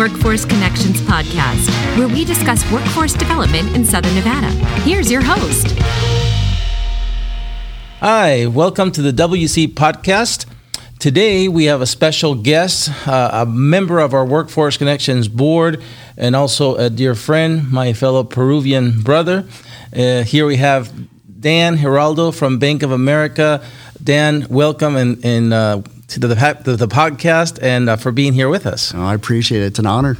Workforce Connections podcast, where we discuss workforce development in Southern Nevada. Here's your host. Hi, welcome to the WC podcast. Today we have a special guest, uh, a member of our Workforce Connections board, and also a dear friend, my fellow Peruvian brother. Uh, here we have Dan Giraldo from Bank of America. Dan, welcome and, and uh, to the, the, the, podcast and uh, for being here with us. Oh, I appreciate it. It's an honor.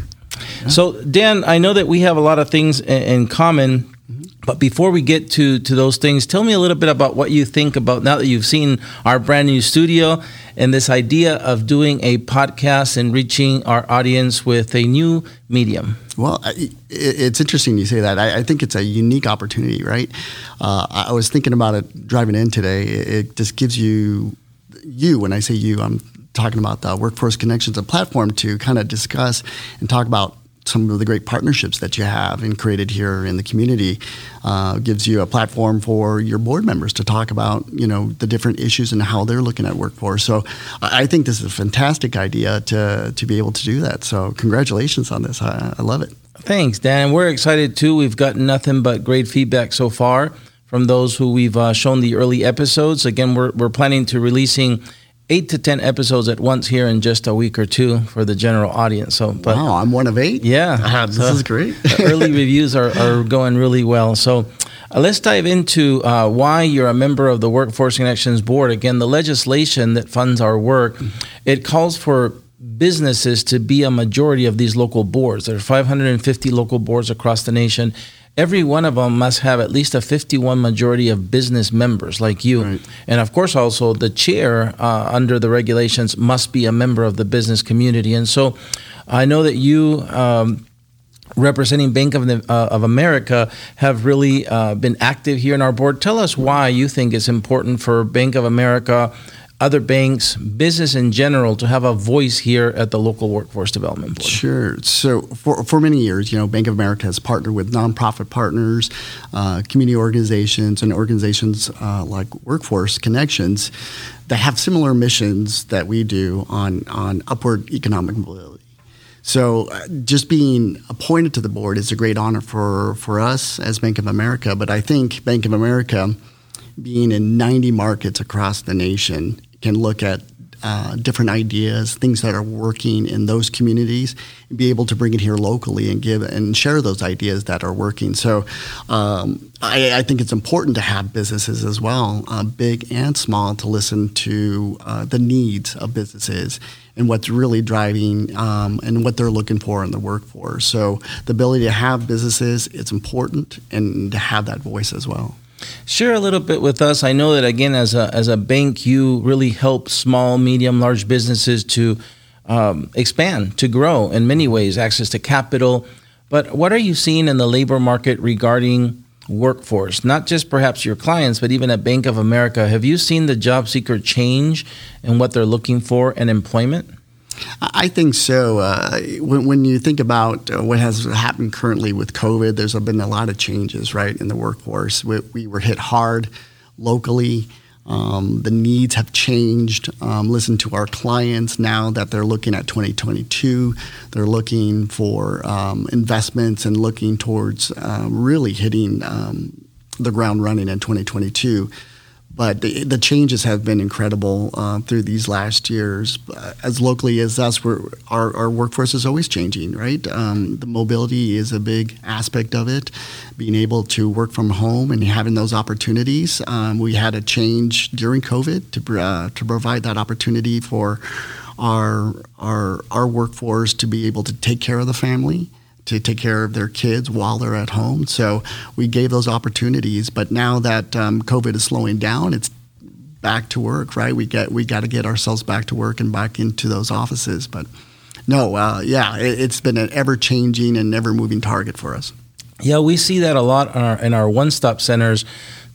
Yeah. So, Dan, I know that we have a lot of things in, in common. Mm-hmm. But before we get to, to those things, tell me a little bit about what you think about now that you've seen our brand new studio and this idea of doing a podcast and reaching our audience with a new medium. Well, it's interesting you say that. I think it's a unique opportunity, right? Uh, I was thinking about it driving in today. It just gives you, you, when I say you, I'm talking about the Workforce Connections, a platform to kind of discuss and talk about some of the great partnerships that you have and created here in the community uh, gives you a platform for your board members to talk about you know the different issues and how they're looking at workforce. So I think this is a fantastic idea to to be able to do that. So congratulations on this. I, I love it. Thanks Dan. We're excited too. We've gotten nothing but great feedback so far from those who we've uh, shown the early episodes again we're, we're planning to releasing eight to ten episodes at once here in just a week or two for the general audience. So, but wow, I'm one of eight. Yeah, uh, this so is great. early reviews are, are going really well. So. Uh, let's dive into uh, why you're a member of the Workforce Connections Board. Again, the legislation that funds our work, it calls for businesses to be a majority of these local boards. There are 550 local boards across the nation, every one of them must have at least a 51 majority of business members like you. Right. And of course, also the chair uh, under the regulations must be a member of the business community. And so I know that you. Um, representing Bank of, the, uh, of America have really uh, been active here in our board. Tell us why you think it's important for Bank of America other banks, business in general, to have a voice here at the local workforce development board? Sure. So for, for many years, you know, Bank of America has partnered with nonprofit partners, uh, community organizations, and organizations uh, like Workforce Connections that have similar missions that we do on on upward economic mobility. So, uh, just being appointed to the board is a great honor for, for us as Bank of America. But I think Bank of America, being in 90 markets across the nation, can look at uh, different ideas, things that are working in those communities, and be able to bring it here locally and give and share those ideas that are working. So, um, I, I, think it's important to have businesses as well, uh, big and small, to listen to uh, the needs of businesses and what's really driving um, and what they're looking for in the workforce. So, the ability to have businesses, it's important, and to have that voice as well. Share a little bit with us. I know that again, as a as a bank, you really help small, medium, large businesses to um, expand, to grow in many ways, access to capital. But what are you seeing in the labor market regarding workforce? Not just perhaps your clients, but even at Bank of America. Have you seen the job seeker change in what they're looking for in employment? I think so. Uh, when, when, you think about uh, what has happened currently with COVID, there's been a lot of changes, right, in the workforce. We, we were hit hard locally. Um, the needs have changed. Um, listen to our clients now that they're looking at 2022. They're looking for um, investments and looking towards um, really hitting um, the ground running in 2022. But the, the changes have been incredible uh, through these last years. As locally as us, our, our workforce is always changing, right? Um, the mobility is a big aspect of it. Being able to work from home and having those opportunities. Um, we had a change during COVID to, uh, to provide that opportunity for our, our, our workforce to be able to take care of the family to take care of their kids while they're at home. So we gave those opportunities. But now that um, COVID is slowing down, it's back to work, right? We get we got to get ourselves back to work and back into those offices. But no, uh, yeah, it, has been an ever changing and ever moving target for us. Yeah, we see that a lot in our, in our one stop centers.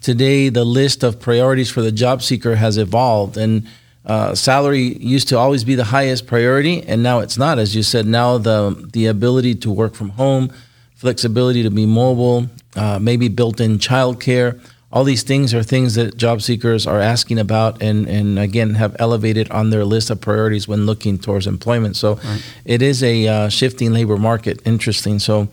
Today, the list of priorities for the job seeker has evolved and uh, salary used to always be the highest priority, and now it's not. As you said, now the the ability to work from home, flexibility to be mobile, uh, maybe built-in childcare, all these things are things that job seekers are asking about and, and again have elevated on their list of priorities when looking towards employment. So right. it is a uh, shifting labor market. Interesting. So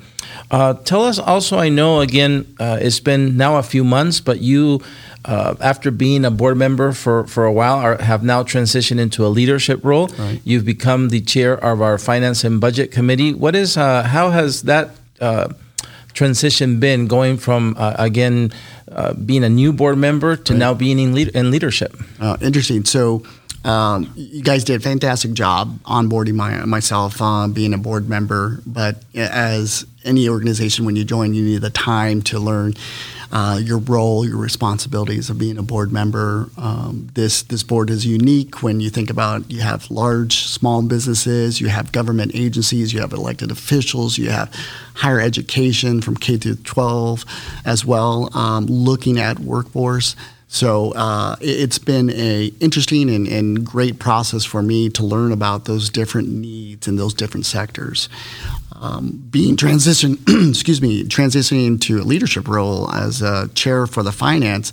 uh, tell us also, I know again, uh, it's been now a few months, but you, uh, after being a board member for, for a while, are, have now transitioned into a leadership role. Right. You've become the chair of our finance and budget committee. What is, uh, how has that uh, transition been going from, again, uh, being a new board member to right. now being in, lead- in leadership. Uh, interesting. So, um, you guys did a fantastic job onboarding my, myself, uh, being a board member. But as any organization, when you join, you need the time to learn uh, your role, your responsibilities of being a board member. Um, this this board is unique when you think about you have large, small businesses, you have government agencies, you have elected officials, you have higher education from K through 12 as well, um, looking at workforce. So uh, it's been a interesting and, and, great process for me to learn about those different needs in those different sectors um, being transition, excuse me, transitioning to a leadership role as a chair for the finance,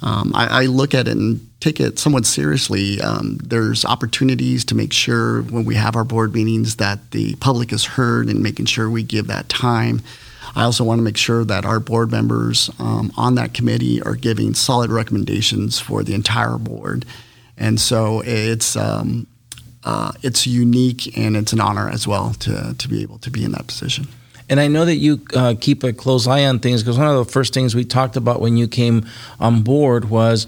um, I, I, look at it and take it somewhat seriously. Um, there's opportunities to make sure when we have our board meetings that the public is heard and making sure we give that time. I also want to make sure that our board members um, on that committee are giving solid recommendations for the entire board. And so it's um, uh, it's unique and it's an honor as well to, to be able to be in that position. And I know that you uh, keep a close eye on things because one of the first things we talked about when you came on board was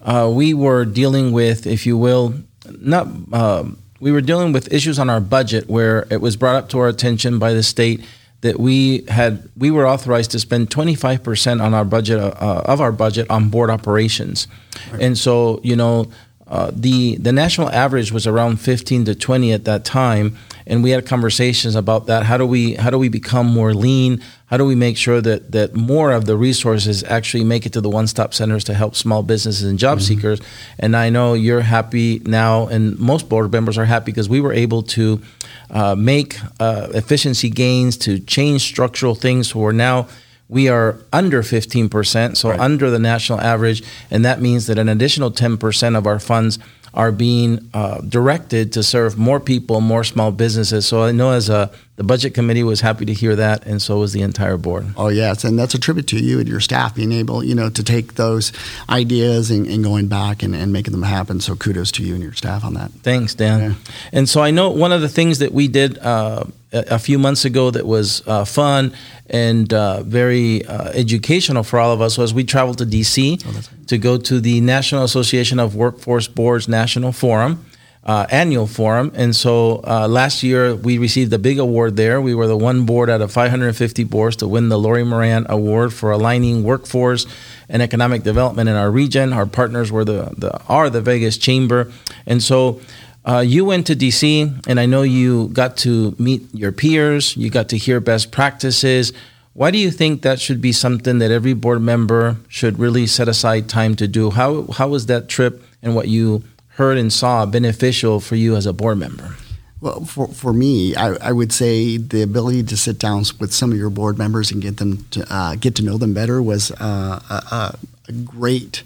uh, we were dealing with, if you will, not uh, we were dealing with issues on our budget where it was brought up to our attention by the state that we had we were authorized to spend 25% on our budget uh, of our budget on board operations, right. and so you know uh, the the national average was around 15 to 20 at that time, and we had conversations about that. How do we how do we become more lean? How do we make sure that that more of the resources actually make it to the one stop centers to help small businesses and job mm-hmm. seekers? And I know you're happy now, and most board members are happy because we were able to uh, make uh, efficiency gains to change structural things. So we're now we are under 15%, so right. under the national average, and that means that an additional 10% of our funds are being uh, directed to serve more people, more small businesses. So I know as a the budget committee was happy to hear that, and so was the entire board. Oh yes, and that's a tribute to you and your staff being able, you know, to take those ideas and, and going back and, and, making them happen. So kudos to you and your staff on that. Thanks, Dan. Yeah. And so I know one of the things that we did. Uh, a few months ago that was uh, fun and uh, very uh, educational for all of us was we traveled to DC oh, to go to the National Association of Workforce Boards National Forum. Uh, annual forum. And so uh, last year we received a big award there. We were the one board out of 550 boards to win the Lori Moran Award for aligning workforce and economic development in our region. Our partners were the, the are the Vegas Chamber. And so uh, you went to DC, and I know you got to meet your peers, you got to hear best practices. Why do you think that should be something that every board member should really set aside time to do? How, how was that trip and what you heard and saw beneficial for you as a board member? Well, for, for me, I, I would say the ability to sit down with some of your board members and get them to uh, get to know them better was uh, a, a, great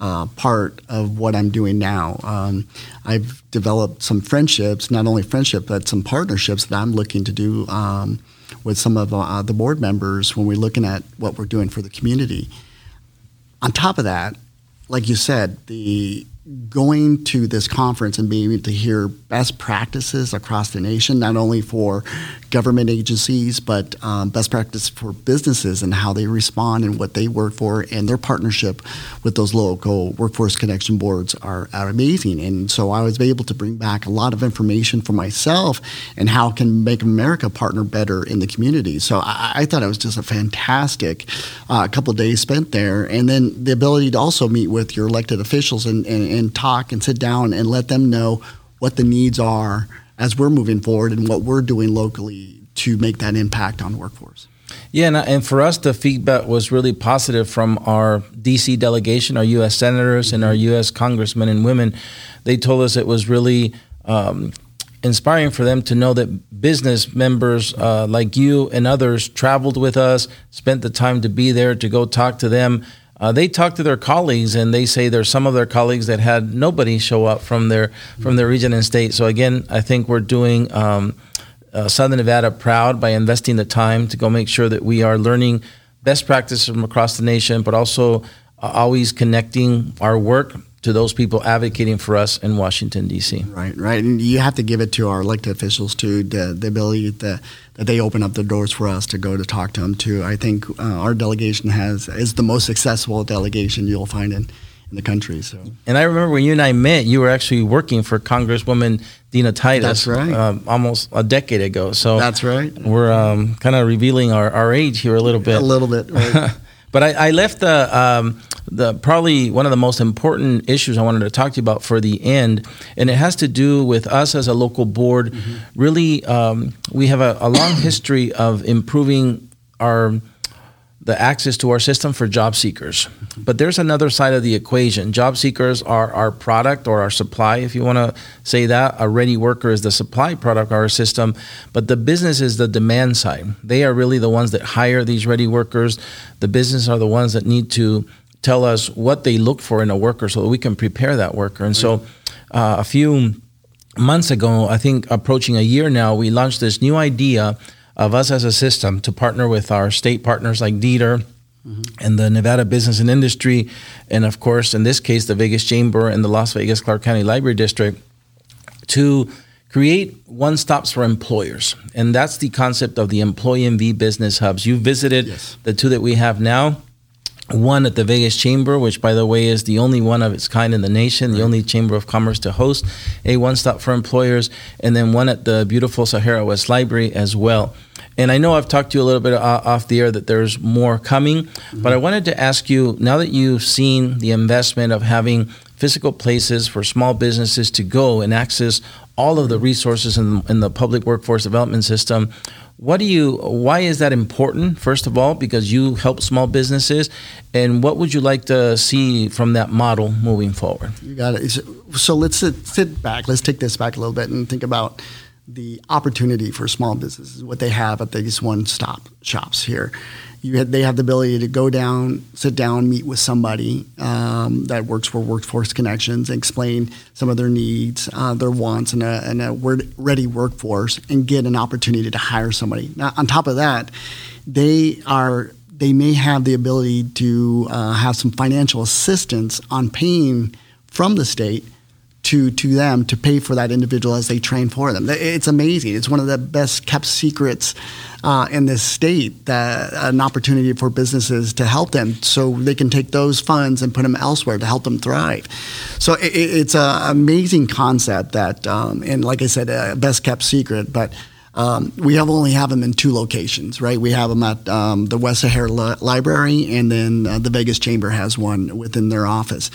uh, part of what I'm doing now. Um, I've developed some friendships, not only friendship, but some partnerships that I'm looking to do um, with some of uh, the board members when we're looking at what we're doing for the community. On top of that, like you said, the going to this conference and being able to hear best practices across the nation, not only for government agencies, but um, best practice for businesses and how they respond and what they work for, and their partnership with those local workforce connection boards are, are amazing. And so I was able to bring back a lot of information for myself and how can make America partner better in the community. So I, I thought it was just a fantastic uh, couple days spent there, and then the ability to also meet with your elected officials and, and and talk and sit down and let them know what the needs are as we're moving forward and what we're doing locally to make that impact on the workforce. Yeah, and, and for us, the feedback was really positive from our DC delegation, our U.S. senators, and our U.S. congressmen and women. They told us it was really um, inspiring for them to know that business members uh, like you and others traveled with us, spent the time to be there to go talk to them uh, they talk to their colleagues and they say there's some of their colleagues that had nobody show up from their from their region and state. So again, I think we're doing um, uh, Southern Nevada proud by investing the time to go make sure that we are learning best practices from across the nation, but also uh, always connecting our work to those people advocating for us in Washington D.C. Right, right, and you have to give it to our elected officials too, the, the ability that that they open up the doors for us to go to talk to them too. I think uh, our delegation has is the most successful delegation you'll find in in the country. So, and I remember when you and I met, you were actually working for Congresswoman Dina Titus. That's right. Uh, almost a decade ago. So that's right. We're um, kind of revealing our, our age here a little bit. A little bit. Right. but I, I, left the um, the probably one of the most important issues I wanted to talk to you about for the end, and it has to do with us as a local board. Mm-hmm. Really, um, we have a, a long history of improving our the access to our system for job seekers. But there's another side of the equation. Job seekers are our product or our supply, if you want to say that. A ready worker is the supply product our system, but the business is the demand side. They are really the ones that hire these ready workers. The business are the ones that need to tell us what they look for in a worker so that we can prepare that worker. And so uh, a few months ago, I think approaching a year now, we launched this new idea of us as a system to partner with our state partners like DETR mm-hmm. and the Nevada Business and Industry, and of course, in this case, the Vegas Chamber and the Las Vegas Clark County Library District to create one stops for employers. And that's the concept of the EmployNV business hubs. You visited yes. the two that we have now one at the Vegas Chamber, which, by the way, is the only one of its kind in the nation, the only chamber of commerce to host a one stop for employers, and then one at the beautiful Sahara West Library as well. And I know I've talked to you a little bit off the air that there's more coming, mm-hmm. but I wanted to ask you now that you've seen the investment of having physical places for small businesses to go and access all of the resources in, in the public workforce development system, what do you? Why is that important? First of all, because you help small businesses, and what would you like to see from that model moving forward? You got it. So let's sit, sit back. Let's take this back a little bit and think about the opportunity for small businesses, what they have at these one-stop shops here you had, they have the ability to go down, sit down, meet with somebody um, that works for Workforce Connections, and explain some of their needs, uh, their wants, and a, and a ready workforce, and get an opportunity to hire somebody. Now, on top of that, they are they may have the ability to uh, have some financial assistance on paying from the state to to them to pay for that individual as they train for them. It's amazing. It's one of the best kept secrets uh, in this state that an opportunity for businesses to help them so they can take those funds and put them elsewhere to help them thrive. So it, it's an amazing concept that, um, and like I said, a best kept secret, but. Um, we have only have them in two locations, right? We have them at um, the West Sahara Li- Library, and then uh, the Vegas Chamber has one within their office.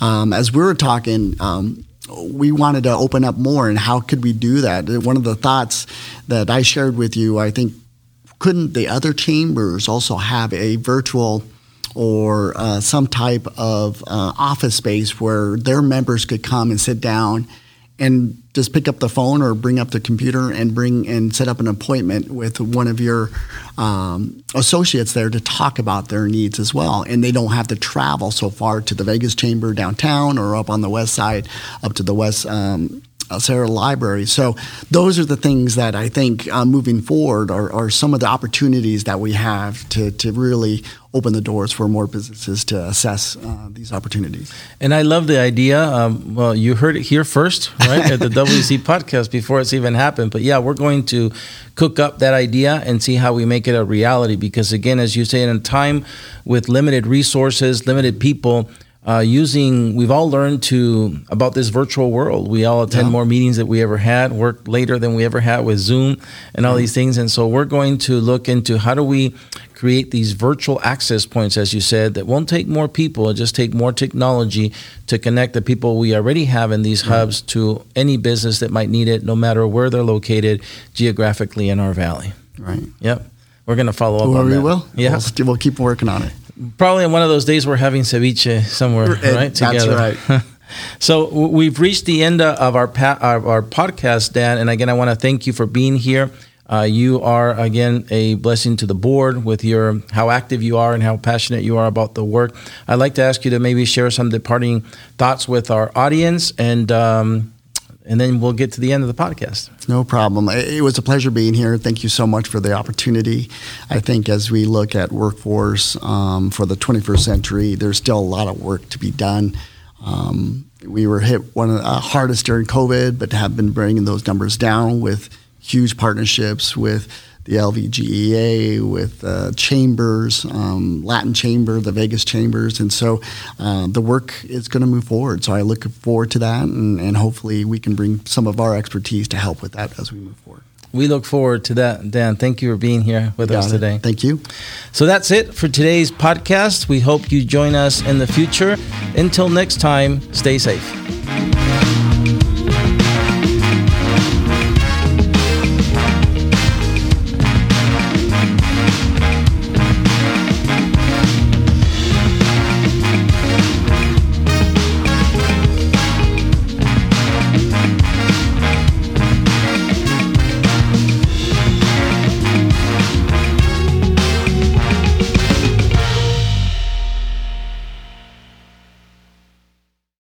Um, as we were talking, um, we wanted to open up more, and how could we do that? One of the thoughts that I shared with you, I think couldn't the other chambers also have a virtual or uh, some type of uh, office space where their members could come and sit down and just pick up the phone or bring up the computer and bring and set up an appointment with one of your um, associates there to talk about their needs as well. And they don't have to travel so far to the Vegas Chamber downtown or up on the west side, up to the west um, uh, Sahara Library. So those are the things that I think uh, moving forward are, are, some of the opportunities that we have to, to really open the doors for more businesses to assess uh, these opportunities. And I love the idea. Um, well, you heard it here first, right, at the WC podcast before it's even happened. But yeah, we're going to cook up that idea and see how we make it a reality. Because again, as you say, in a time with limited resources, limited people, uh, using we've all learned to about this virtual world. We all attend yeah. more meetings that we ever had work later than we ever had with zoom and all these things. And so we're going to look into how do we create these virtual access points as you said that won't take more people. It just take more technology to connect the people we already have in these hubs to any business that might need it no matter where they're located geographically in our valley. Right. Yep. We're going to follow up well, on we that. will yeah. We'll, we'll keep working on it Probably on one of those days we're having ceviche somewhere, right? Together. That's right. so we've reached the end of our, pa- our, our podcast, Dan. And again, I want to thank you for being here. Uh, you are again a blessing to the board with your how active you are and how passionate you are about the work. I'd like to ask you to maybe share some departing thoughts with our audience, and um, and then we'll get to the end of the podcast. No problem. It was a pleasure being here. Thank you so much for the opportunity. I think as we look at workforce um, for the 21st century, there's still a lot of work to be done. Um, we were hit one of the hardest during COVID, but have been bringing those numbers down with huge partnerships with the LVGEA, with uh, chambers, um, Latin Chamber, the Vegas Chambers. And so uh, the work is going to move forward. So I look forward to that, and, and hopefully we can bring some of our expertise to help with that as we move forward. We look forward to that, Dan. Thank you for being here with us today. Thank you. So that's it for today's podcast. We hope you join us in the future. Until next time, stay safe.